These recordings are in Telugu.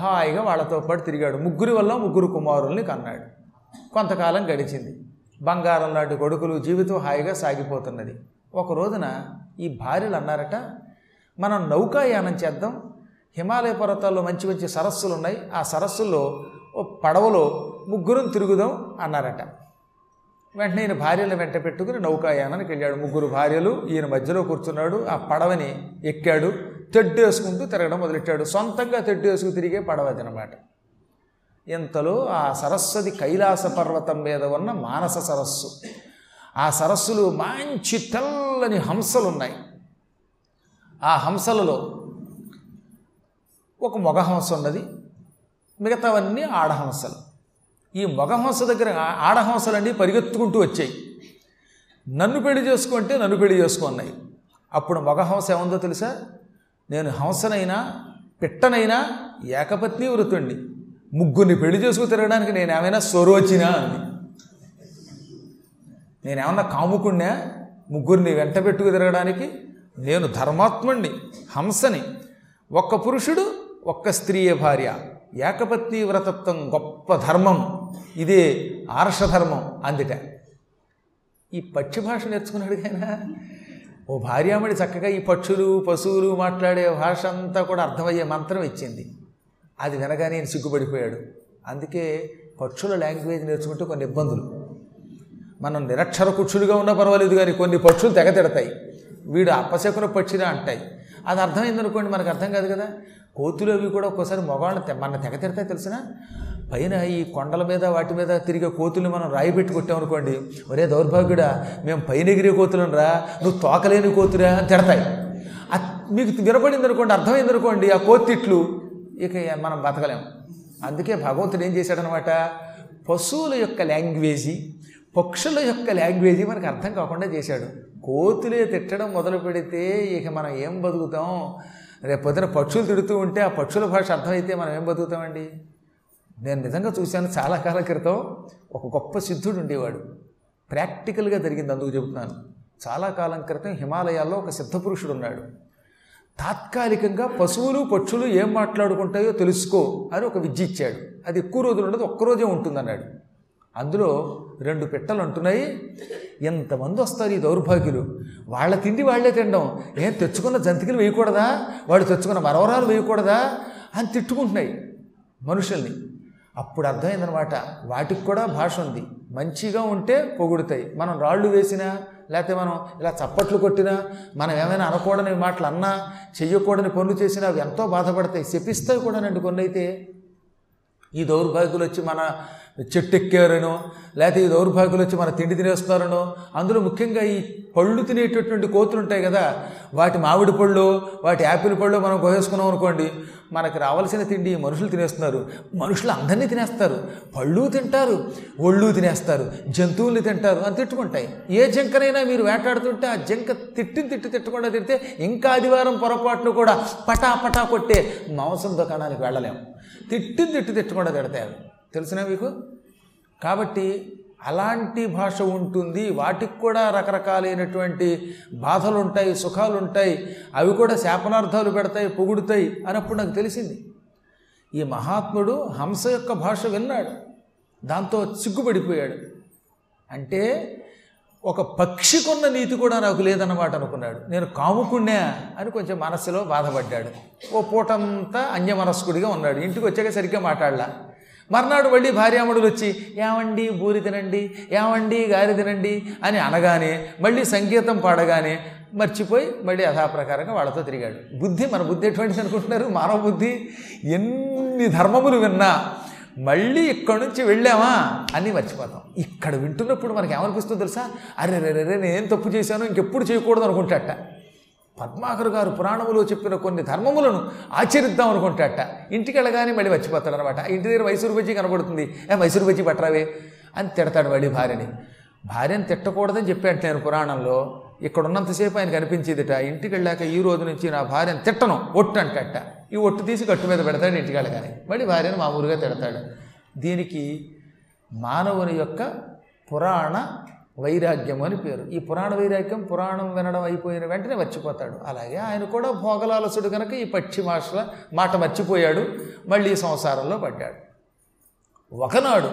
హాయిగా వాళ్ళతో పాటు తిరిగాడు. ముగ్గురి వల్ల ముగ్గురు కుమారుల్ని కన్నాడు. కొంతకాలం గడిచింది. బంగారం లాంటి కొడుకులు జీవితం హాయిగా సాగిపోతున్నది. ఒక రోజున ఈ భార్యలు అన్నారట మనం నౌకాయానం చేద్దాం. హిమాలయ పర్వతాల్లో మంచి మంచి సరస్సులు ఉన్నాయి ఆ సరస్సుల్లో ఓ పడవలో ముగ్గురం తిరుగుదాం అన్నారట. వెంటనే ఈయన భార్యలను వెంట పెట్టుకుని నౌకాయానానికి వెళ్ళాడు. ముగ్గురు భార్యలు ఈయన మధ్యలో కూర్చున్నాడు. ఆ పడవని ఎక్కాడు. తెడ్డు వేసుకుంటూ తిరగడం మొదలెట్టాడు. సొంతంగా తెడ్డు వేసుకు తిరిగే పడవదనమాట. ఇంతలో ఆ సరస్వతి కైలాస పర్వతం మీద ఉన్న మానస సరస్సు. ఆ సరస్సులు మంచి తెల్లని హంసలు ఉన్నాయి ఆ హంసలలో ఒక మగహంస ఉన్నది. మిగతావన్నీ ఆడహంసలు ఈ మగహంస దగ్గర ఆడహంసలన్నీ పరిగెత్తుకుంటూ వచ్చాయి. నన్ను పెళ్ళి చేసుకుంటే నన్ను పెళ్ళి చేసుకున్నాయి అప్పుడు మగహంస ఏముందో తెలుసా? నేను హంసనైనా పిట్టనైనా ఏకపత్ని వృతుండి ముగ్గురిని పెళ్ళి చేసుకు తిరగడానికి నేను ఏమైనా స్వరోచినా అంది. నేనేమన్నా కాముకున్నా ముగ్గురిని వెంట పెట్టుకు తిరగడానికి నేను ధర్మాత్ముణ్ణి హంసని. ఒక్క పురుషుడు ఒక్క స్త్రీయే భార్య. ఏకపత్ని వ్రతత్వం గొప్ప ధర్మం. ఇదే ఆర్షధర్మం అందుట. ఈ పక్షి భాష నేర్చుకున్నాడు ఆయన. ఓ భార్యామణి చక్కగా ఈ పక్షులు పశువులు మాట్లాడే భాష అంతా కూడా అర్థమయ్యే మంత్రం ఇచ్చింది. అది వినగానే నేను సిగ్గుపడిపోయాడు. అందుకే పక్షుల లాంగ్వేజ్ నేర్చుకుంటే కొన్ని ఇబ్బందులు. మనం నిరక్షర కుక్షులుగా ఉన్నా పర్వాలేదు కానీ కొన్ని పక్షులు తెగతిడతాయి వీడు అప్పశకున పక్షిరా అంటాయి. అది అర్థమైందనుకోండి మనకు అర్థం కాదు కదా. కోతులు అవి కూడా ఒక్కోసారి మగవాళ్ళని తె- మన తెగ తెలిసినా? పైన ఈ కొండల మీద వాటి మీద తిరిగే కోతుల్ని మనం రాయి పెట్టి కొట్టామనుకోండి ఒరే దౌర్భాగ్యుడా మేము పైన ఎగిరే కోతులను రా నువ్వు తోకలేని కోతురా అని తిడతాయి. మీకు వినపడింది అనుకోండి అర్థమైంది అనుకోండి ఆ కోతిట్లు ఇక మనం బతకలేం. అందుకే భగవంతుడు ఏం చేశాడనమాట? పశువుల యొక్క లాంగ్వేజీ పక్షుల యొక్క లాంగ్వేజీ మనకు అర్థం కాకుండా చేశాడు. కోతులే తిట్టడం మొదలు పెడితే ఇక మనం ఏం బతుకుతాం? రేపు పొద్దున పక్షులు తిడుతూ ఉంటే ఆ పక్షుల భాష అర్థమైతే మనం ఏం బతుకుతామండి? నేను నిజంగా చూశాను చాలా కాలం క్రితం ఒక గొప్ప సిద్ధుడు ఉండేవాడు. ప్రాక్టికల్గా జరిగింది అందుకు చెబుతున్నాను. చాలా కాలం క్రితం హిమాలయాల్లో ఒక సిద్ధపురుషుడు ఉన్నాడు. తాత్కాలికంగా పశువులు పక్షులు ఏం మాట్లాడుకుంటాయో తెలుసుకో అని ఒక విద్య ఇచ్చాడు. అది ఎక్కువ రోజులు ఉండదు ఒక్కరోజే ఉంటుందన్నాడు. అందులో రెండు పిట్టలు అంటున్నాయి. ఎంతమంది వస్తారు ఈ దౌర్భాగ్యులు? వాళ్ళ తిండి వాళ్ళే తినడం. ఏం తెచ్చుకున్న జంతికలు వేయకూడదా? వాడు తెచ్చుకున్న మరవరాలు వేయకూడదా? అని తిట్టుకుంటున్నాయి మనుషుల్ని. అప్పుడు అర్థమైందనమాట వాటికి కూడా భాష ఉంది. మంచిగా ఉంటే పొగుడుతాయి. మనం రాళ్ళు వేసినా లేకపోతే మనం ఇలా చప్పట్లు కొట్టినా మనం ఏమైనా అనకూడని మాటలు అన్నా చెయ్యకూడని పనులు చేసినా అవి ఎంతో బాధపడతాయి. శపిస్తాయి కూడానండి కొన్ని అయితే ఈ దౌర్భాగ్యులు వచ్చి మన చెట్టు ఎక్కారనో లేకపోతే ఈ దౌర్భాగ్యులు వచ్చి మన తిండి తినేస్తున్నారనో అందులో ముఖ్యంగా ఈ పళ్ళు తినేటటువంటి కోతులు ఉంటాయి కదా వాటి మామిడి పళ్ళు వాటి యాపిల్ పళ్ళు మనం కోసేసుకున్నాం అనుకోండి మనకు రావాల్సిన తిండి మనుషులు తినేస్తున్నారు. మనుషులు అందరినీ తినేస్తారు. పళ్ళు తింటారు ఒళ్ళు తినేస్తారు జంతువుల్ని తింటారు అని తిట్టుకుంటాయి. ఏ జంకనైనా మీరు వేటాడుతుంటే ఆ జంక తిట్టిన తిట్టి తిట్టకుండా తిడితే ఇంకా ఆదివారం పొరపాటును కూడా పటా పటా కొట్టే మాంసం దుకాణానికి వెళ్ళలేము తిట్టిన తిట్టి తిట్టకుండా తిడతాయి తెలిసినా మీకు? కాబట్టి అలాంటి భాష ఉంటుంది. వాటికి కూడా రకరకాలైనటువంటి బాధలు ఉంటాయి సుఖాలు ఉంటాయి అవి కూడా శాపనార్థాలు పెడతాయి పొగుడుతాయి అన్నప్పుడు నాకు తెలిసింది. ఈ మహాత్ముడు హంస యొక్క భాష విన్నాడు. దాంతో చిగ్గుపడిపోయాడు. అంటే ఒక పక్షికున్న నీతి కూడా నాకు లేదన్నమాట అనుకున్నాడు. నేను కాముకున్నా అని కొంచెం మనస్సులో బాధపడ్డాడు. ఓ పూటంతా అన్యమనస్కుడిగా ఉన్నాడు. ఇంటికి వచ్చాక సరిగ్గా మాట్లాడలా. మర్నాడు మళ్ళీ భార్యామణులు వచ్చి ఏమండి బూరి తినండి ఏమండి గారి తినండి అని అనగానే మళ్ళీ సంగీతం పాడగానే మర్చిపోయి మళ్ళీ యథాప్రకారంగా వాళ్ళతో తిరిగాడు. బుద్ధి మన బుద్ధి ఎటువంటిది అనుకుంటున్నారు? మానవ బుద్ధి? ఎన్ని ధర్మములు విన్నా మళ్ళీ ఇక్కడి నుంచి వెళ్ళామా అని మర్చిపోతాం. ఇక్కడ వింటున్నప్పుడు మనకి ఏమనిపిస్తుందో తెలుసా? అరే రే రే తప్పు చేశాను ఇంకెప్పుడు చేయకూడదు అనుకుంటాట పద్మాకర్ గారు పురాణములో చెప్పిన కొన్ని ధర్మములను ఆచరిద్దాం అనుకుంటాట ఇంటికి వెళ్ళగానే మళ్ళీ వచ్చిపోతాడు అనమాట ఇంటి దగ్గర మైసూరు బజ్జీ కనబడుతుంది. ఏ మైసూరు బజ్జీ పట్టరావే అని తిడతాడు మళ్ళీ భార్యని. భార్యను తిట్టకూడదని చెప్పాడు నేను పురాణంలో. ఇక్కడ ఉన్నంతసేపు ఆయన కనిపించేదిట ఇంటికి వెళ్ళాక ఈ రోజు నుంచి నా భార్యను తిట్టను ఒట్టు అంటట ఈ ఒట్టు తీసి కట్టు మీద పెడతాడు ఇంటికి వెళ్ళగానే. మళ్ళీ భార్యను మామూలుగా తిడతాడు. దీనికి మానవుని యొక్క పురాణ వైరాగ్యం అని పేరు. ఈ పురాణ వైరాగ్యం పురాణం వినడం అయిపోయిన వెంటనే మర్చిపోతాడు. అలాగే ఆయన కూడా భోగలాలసుడు కనుక ఈ పక్షి మాటల మాట మర్చిపోయాడు మళ్ళీ సంసారంలో పడ్డాడు. ఒకనాడు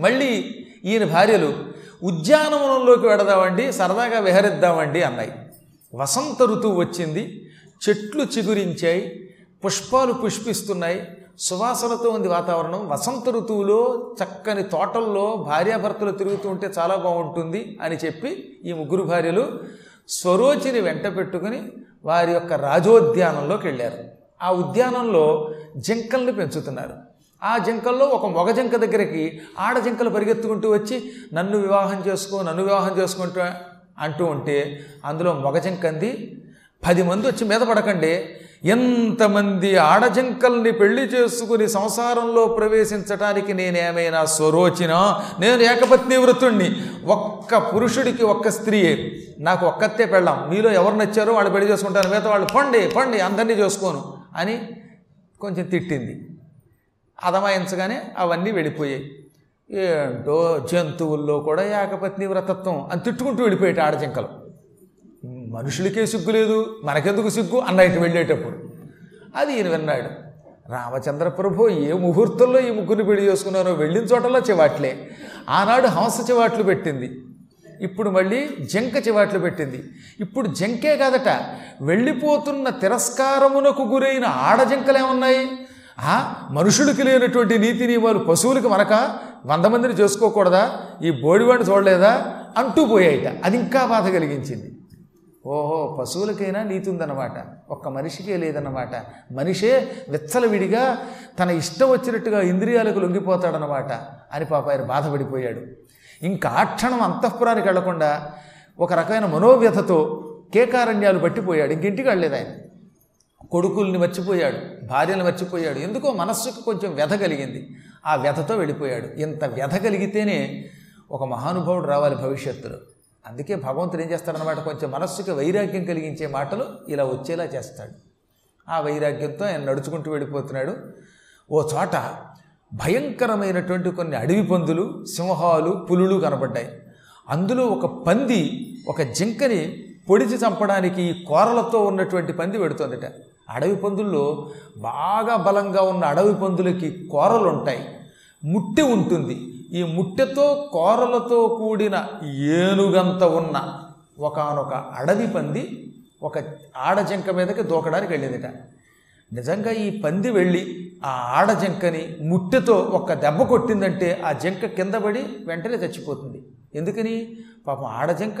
మళ్ళీ ఈయన భార్యలు ఉద్యానవనంలోకి వెడదామండి సరదాగా విహరిద్దామండి అన్నాయి. వసంత ఋతువు వచ్చింది చెట్లు చిగురించాయి పుష్పాలు పుష్పిస్తున్నాయి సువాసనతో ఉంది వాతావరణం. వసంత ఋతువులో చక్కని తోటల్లో భార్యాభర్తలు తిరుగుతూ ఉంటే చాలా బాగుంటుంది అని చెప్పి ఈ ముగ్గురు భార్యలు స్వరోచిని వెంట పెట్టుకుని వారి యొక్క రాజోద్యానంలోకి వెళ్ళారు. ఆ ఉద్యానంలో జింకల్ని పెంచుతున్నారు. ఆ జింకల్లో ఒక మొగ జింక దగ్గరికి ఆడ జింకలు పరిగెత్తుకుంటూ వచ్చి నన్ను వివాహం చేసుకో నన్ను వివాహం చేసుకుంటూ అంటూ ఉంటే అందులో మొగ పది మంది వచ్చి మీద పడకండి. ఎంతమంది ఆడజింకల్ని పెళ్ళి చేసుకుని సంసారంలో ప్రవేశించటానికి నేనేమైనా స్వరోచినా? నేను ఏకపత్ని వృత్తుణ్ణి. ఒక్క పురుషుడికి ఒక్క స్త్రీయే నాకు ఒక్కతే పెళ్ళాం. మీలో ఎవరు నచ్చారో వాళ్ళు పెళ్ళి చేసుకుంటారు. మిగతా వాళ్ళు పండి పండి అందరినీ చేసుకోను అని కొంచెం తిట్టింది. అదమాయించగానే అవన్నీ వెళ్ళిపోయాయి. ఏంటో జంతువుల్లో కూడా ఏకపత్ని వ్రతత్వం అని తిట్టుకుంటూ వెళ్ళిపోయాయి ఆడజింకలు. మనుషులకే సిగ్గు లేదు మనకెందుకు సిగ్గు? అన్నయ్యకి వెళ్ళేటప్పుడు. అది ఈయన విన్నాడు రామచంద్ర ప్రభు ఏ ముహూర్తంలో ఈ ముగ్గురిని పెళ్ళి చేసుకున్నారో వెళ్ళిన చోటలో చివాట్లే. ఆనాడు హంస చివాట్లు పెట్టింది. ఇప్పుడు మళ్ళీ జంక చివాట్లు పెట్టింది. ఇప్పుడు జంకే కాదట వెళ్ళిపోతున్న తిరస్కారమునకు గురైన ఆడజంకలేమున్నాయి ఆ మనుషులకి లేనటువంటి నీతి నియమాలు పశువులకి మనక? వంద మందిని చేసుకోకూడదా? ఈ బోడివాడిని చూడలేదా? అంటూ పోయాయిట. అది ఇంకా బాధ కలిగించింది. ఓహో పశువులకైనా నీతి ఉందన్నమాట ఒక్క మనిషికే లేదన్నమాట. మనిషే విచ్చలవిడిగా తన ఇష్టం వచ్చినట్టుగా ఇంద్రియాలకు లొంగిపోతాడనమాట అని పాప ఆయన బాధపడిపోయాడు. ఇంకా ఆ క్షణం అంతఃపురానికి వెళ్ళకుండా ఒక రకమైన మనోవ్యథతో కేకారణ్యాలు పట్టిపోయాడు. ఇంకింటికి వెళ్ళలేదు ఆయన. కొడుకుల్ని మర్చిపోయాడు భార్యను మర్చిపోయాడు. ఎందుకో మనస్సుకు కొంచెం వ్యధ కలిగింది. ఆ వ్యధతో వెళ్ళిపోయాడు. ఇంత వ్యధ కలిగితేనే ఒక మహానుభావుడు రావాలి భవిష్యత్తులో. అందుకే భగవంతుడు ఏం చేస్తాడనమాట కొంచెం మనస్సుకి వైరాగ్యం కలిగించే మాటలు ఇలా వచ్చేలా చేస్తాడు. ఆ వైరాగ్యంతో ఆయన నడుచుకుంటూ వెళ్ళిపోతున్నాడు. ఓ చోట భయంకరమైనటువంటి కొన్ని అడవి పందులు సింహాలు పులులు కనబడ్డాయి. అందులో ఒక పంది ఒక జింకని పొడిచి చంపడానికి కోరలతో ఉన్నటువంటి పంది పెడుతుందట అడవి పందుల్లో బాగా బలంగా ఉన్న అడవి పందులకి కోరలు ఉంటాయి ముట్టె ఉంటుంది. ఈ ముట్టెతో కోరలతో కూడిన ఏనుగంత ఉన్న ఒకనొక అడవి పంది ఒక ఆడజంక మీదకి దూకడానికి వెళ్ళిందిట. నిజంగా ఈ పంది వెళ్ళి ఆ ఆడజంకని ముట్టెతో ఒక దెబ్బ కొట్టిందంటే ఆ జింక కింద పడి వెంటనే చచ్చిపోతుంది. ఎందుకని? పాపం ఆడజంక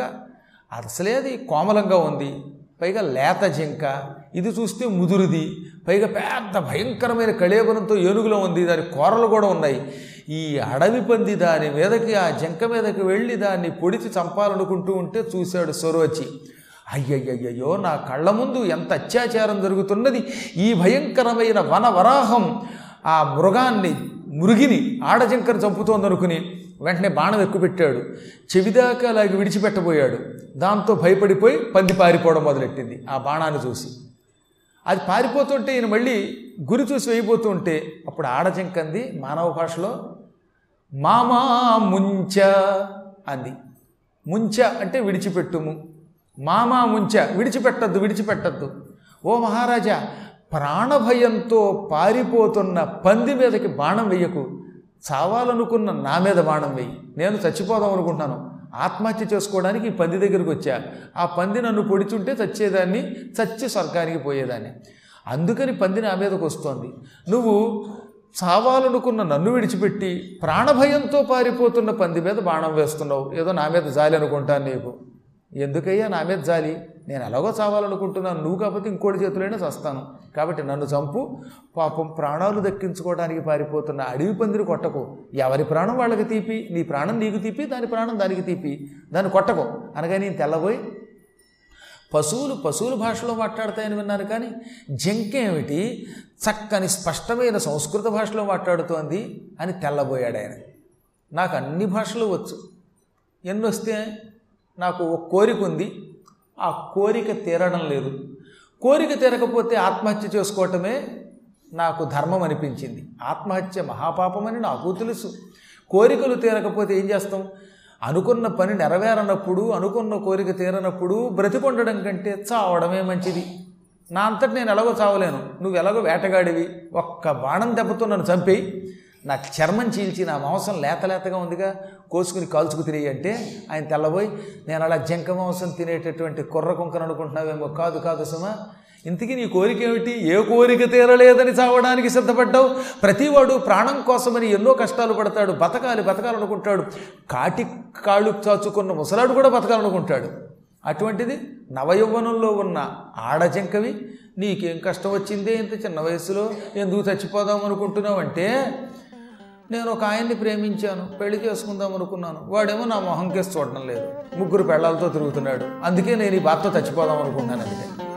అసలే అది కోమలంగా ఉంది. పైగా లేత జింక ఇది చూస్తే ముదురుది పైగా పెద్ద భయంకరమైన కళేబరంతో ఏనుగులో ఉంది. దాని కూరలు కూడా ఉన్నాయి. ఈ అడవి పంది దాని మీదకి ఆ జంక మీదకి వెళ్ళి దాన్ని పొడిచి చంపాలనుకుంటూ ఉంటే చూశాడు సరోచి అయ్యయ్యయ్యో నా కళ్ళ ముందు ఎంత అత్యాచారం జరుగుతున్నది. ఈ భయంకరమైన వనవరాహం ఆ మృగాన్ని మృగిని ఆడజంకను చంపుతోందనుకుని వెంటనే బాణం ఎక్కుపెట్టాడు. చెవిదాకా అలాగే విడిచిపెట్టబోయాడు. దాంతో భయపడిపోయి పంది పారిపోవడం మొదలెట్టింది ఆ బాణాన్ని చూసి. అది పారిపోతుంటే ఈయన మళ్ళీ గురి చూసి వేయబోతుంటే అప్పుడు ఆడజంకంది మానవ భాషలో మామా ముంచ అంది. ముంచ అంటే విడిచిపెట్టుము. మామా ముంచ విడిచిపెట్టద్దు విడిచిపెట్టద్దు. ఓ మహారాజా ప్రాణభయంతో పారిపోతున్న పంది మీదకి బాణం వెయ్యకు. చావాలనుకున్న నా మీద బాణం వెయ్యి. నేను చచ్చిపోదాం అనుకుంటున్నాను. ఆత్మహత్య చేసుకోవడానికి ఈ పంది దగ్గరికి వచ్చా. ఆ పంది నన్ను పొడిచుంటే చచ్చేదాన్ని చచ్చి స్వర్గానికి పోయేదాన్ని. అందుకని పంది నా మీదకి వస్తోంది. నువ్వు చావాలనుకున్న నన్ను విడిచిపెట్టి ప్రాణభయంతో పారిపోతున్న పంది మీద బాణం వేస్తున్నావు. ఏదో నా మీద జాలి అనుకుంటాను నీకు. ఎందుకయ్యా నా మీద జాలి? నేను ఎలాగో చావాలనుకుంటున్నాను. నువ్వు కాకపోతే ఇంకోటి చేతులైనా చస్తాను. కాబట్టి నన్ను చంపు. పాపం ప్రాణాలు దక్కించుకోవడానికి పారిపోతున్న అడవి పందిని కొట్టకు. ఎవరి ప్రాణం వాళ్ళకి తీపి? నీ ప్రాణం నీకు తీపి దాని ప్రాణం దానికి తీపి. దాన్ని కొట్టకు. అనగా నేను తెల్లబోయి పశువులు పశువుల భాషలో మాట్లాడతాయని విన్నారు కానీ జంకేమిటి చక్కని స్పష్టమైన సంస్కృత భాషలో మాట్లాడుతోంది అని తెల్లబోయాడు ఆయన. నాకు అన్ని భాషలు వచ్చు. ఎన్ని వస్తే నాకు ఒక కోరిక ఉంది. ఆ కోరిక తీరడం లేదు. కోరిక తీరకపోతే ఆత్మహత్య చేసుకోవటమే నాకు ధర్మం అనిపించింది. ఆత్మహత్య మహాపాపమని నాకు తెలుసు. కోరికలు తీరకపోతే ఏం చేస్తాం? అనుకున్న పని నెరవేరనప్పుడు అనుకున్న కోరిక తీరనప్పుడు బ్రతికొండడం కంటే చావడమే మంచిది. నా అంతటి నేను ఎలాగో చావలేను. నువ్వు ఎలాగో వేటగాడివి. ఒక్క బాణం దెబ్బతో నన్ను చంపేయి. నా చర్మం చీల్చి నా మాంసం లేత లేతగా ఉందిగా. కోసుకుని కాల్చుకు తిరిగి అంటే ఆయన తెల్లబోయి నేను అలా జంక మాంసం తినేటటువంటి కుర్ర కుంకను అనుకుంటున్నావేమో. కాదు కాదు సుమా. ఇంతకీ నీ కోరిక ఏమిటి? ఏ కోరిక తీరలేదని చావడానికి సిద్ధపడ్డావు? ప్రతివాడు ప్రాణం కోసమని ఎన్నో కష్టాలు పడతాడు బతకాలి బతకాలనుకుంటాడు. కాటి కాళ్ళు చాచుకున్న ముసలాడు కూడా బతకాలనుకుంటాడు. అటువంటిది నవయౌవనంలో ఉన్న ఆడజంకవి నీకేం కష్టం వచ్చిందే ఇంత చిన్న వయసులో ఎందుకు చచ్చిపోదాం అనుకుంటున్నావు అంటే నేను ఒక ఆయన్ని ప్రేమించాను పెళ్ళి చేసుకుందాం అనుకున్నాను. వాడేమో నా మొహం కేసు చూడడం లేదు. ముగ్గురు పెళ్ళాలతో తిరుగుతున్నాడు. అందుకే నేను ఈ బాధతో చచ్చిపోదాం అనుకుంటున్నాను అందుకే